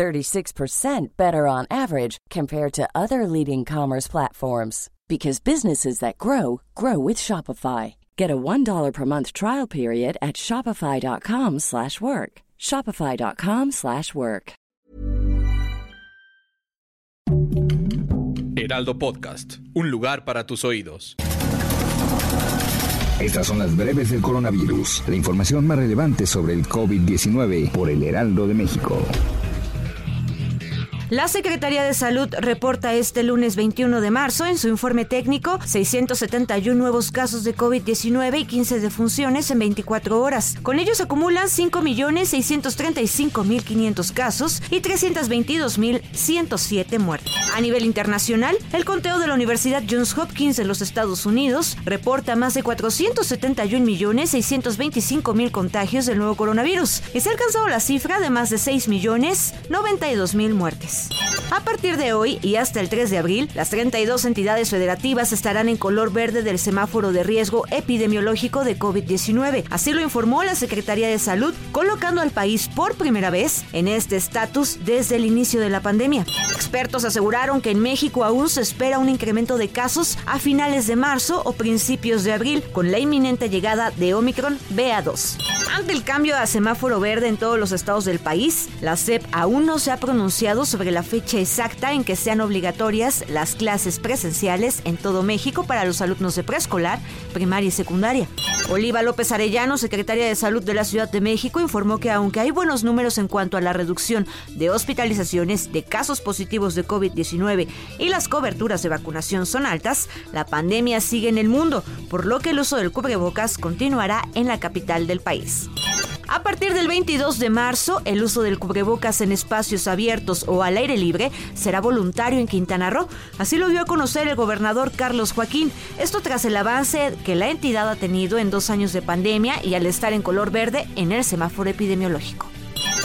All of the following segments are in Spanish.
36% better on average compared to other leading commerce platforms because businesses that grow grow with Shopify. Get a $1 per month trial period at shopify.com/work. shopify.com/work. Heraldo Podcast, un lugar para tus oídos. Estas son las breves del coronavirus, la información más relevante sobre el COVID-19 por el Heraldo de México. La Secretaría de Salud reporta este lunes 21 de marzo en su informe técnico 671 nuevos casos de COVID-19 y 15 defunciones en 24 horas. Con ellos se acumulan 5.635.500 casos y 322.107 muertes. A nivel internacional, el conteo de la Universidad Johns Hopkins de los Estados Unidos reporta más de 471.625.000 contagios del nuevo coronavirus y se ha alcanzado la cifra de más de 6.092.000 muertes. A partir de hoy y hasta el 3 de abril, las 32 entidades federativas estarán en color verde del semáforo de riesgo epidemiológico de COVID-19. Así lo informó la Secretaría de Salud, colocando al país por primera vez en este estatus desde el inicio de la pandemia. Expertos aseguraron que en México aún se espera un incremento de casos a finales de marzo o principios de abril, con la inminente llegada de Omicron BA2. Ante el cambio a semáforo verde en todos los estados del país, la SEP aún no se ha pronunciado sobre la fecha exacta en que sean obligatorias las clases presenciales en todo México para los alumnos de preescolar, primaria y secundaria. Oliva López Arellano, secretaria de Salud de la Ciudad de México, informó que aunque hay buenos números en cuanto a la reducción de hospitalizaciones, de casos positivos de COVID-19 y las coberturas de vacunación son altas, la pandemia sigue en el mundo, por lo que el uso del cubrebocas continuará en la capital del país. A partir del 22 de marzo, el uso del cubrebocas en espacios abiertos o al aire libre será voluntario en Quintana Roo. Así lo dio a conocer el gobernador Carlos Joaquín. Esto tras el avance que la entidad ha tenido en dos años de pandemia y al estar en color verde en el semáforo epidemiológico.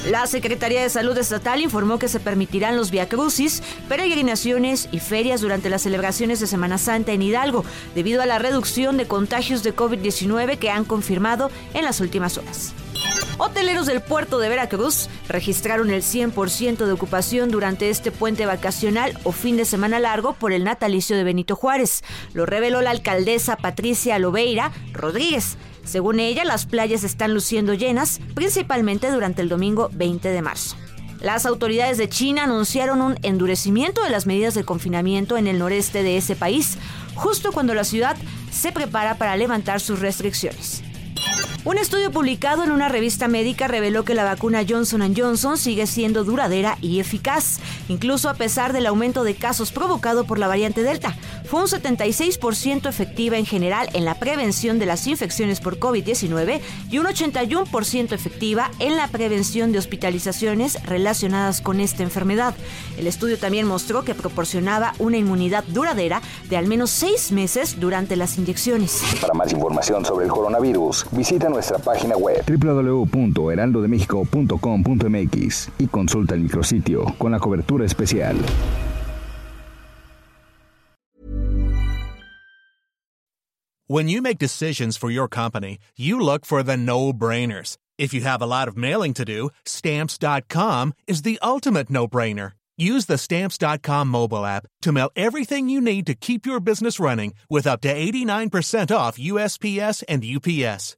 La Secretaría de Salud Estatal informó que se permitirán los viacrucis, peregrinaciones y ferias durante las celebraciones de Semana Santa en Hidalgo, debido a la reducción de contagios de COVID-19 que han confirmado en las últimas horas. Hoteleros del puerto de Veracruz registraron el 100% de ocupación durante este puente vacacional o fin de semana largo por el natalicio de Benito Juárez. Lo reveló la alcaldesa Patricia Lobeira Rodríguez. Según ella, las playas están luciendo llenas, principalmente durante el domingo 20 de marzo. Las autoridades de China anunciaron un endurecimiento de las medidas de confinamiento en el noreste de ese país, justo cuando la ciudad se prepara para levantar sus restricciones. Un estudio publicado en una revista médica reveló que la vacuna Johnson Johnson sigue siendo duradera y eficaz, incluso a pesar del aumento de casos provocado por la variante Delta. Fue un 76% efectiva en general en la prevención de las infecciones por COVID-19 y un 81% efectiva en la prevención de hospitalizaciones relacionadas con esta enfermedad. El estudio también mostró que proporcionaba una inmunidad duradera de al menos seis meses durante las inyecciones. Para más información sobre el coronavirus, visita nuestra página web www.heraldodemexico.com.mx y consulta el micrositio con la cobertura especial. When you make decisions for your company, you look for the no-brainers. If you have a lot of mailing to do, stamps.com is the ultimate no-brainer. Use the stamps.com mobile app to mail everything you need to keep your business running with up to 89% off USPS and UPS.